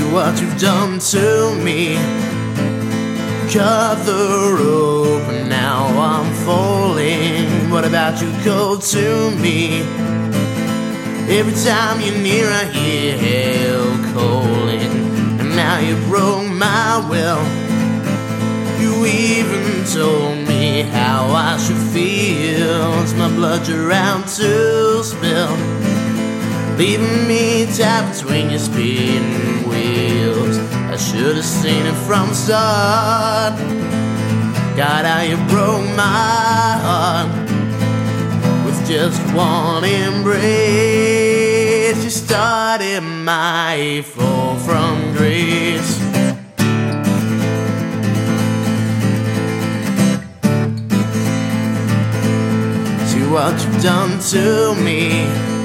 what you've done to me. Cut the rope, and now I'm falling. What about you go to me? Every time you're near, I hear hell calling. And now you broke my will. You even told me how I should feel. It's my blood you're out to spill. Leaving me tied between your spinning wheels. I should have seen it from the start. God, how you broke my heart with just one embrace. You started my fall from grace. See what you've done to me.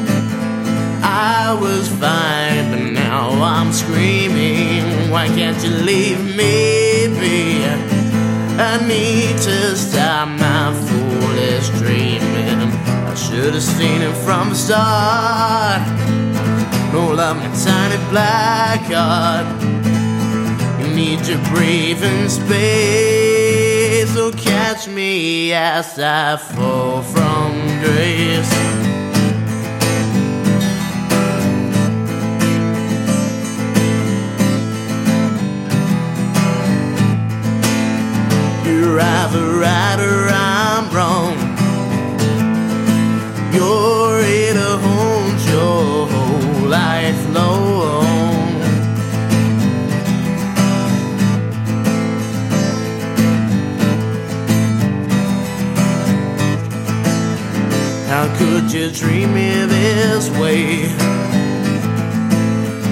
I was fine, but now I'm screaming. Why can't you leave me be? I need to stop my foolish dreaming. I should have seen it from the start. No love, my tiny black heart. You need your breathing space. So catch me as I fall from grace. You're either right or I'm wrong. You're here to hold your whole life long. How could you treat me this way?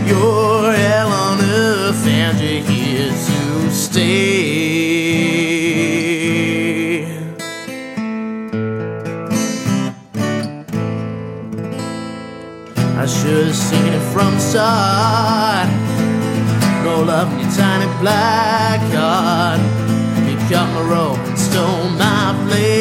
You're hell on earth and you're here to stay. I should have seen it from the start. Love in your tiny black heart. You cut my rope and stole my blade.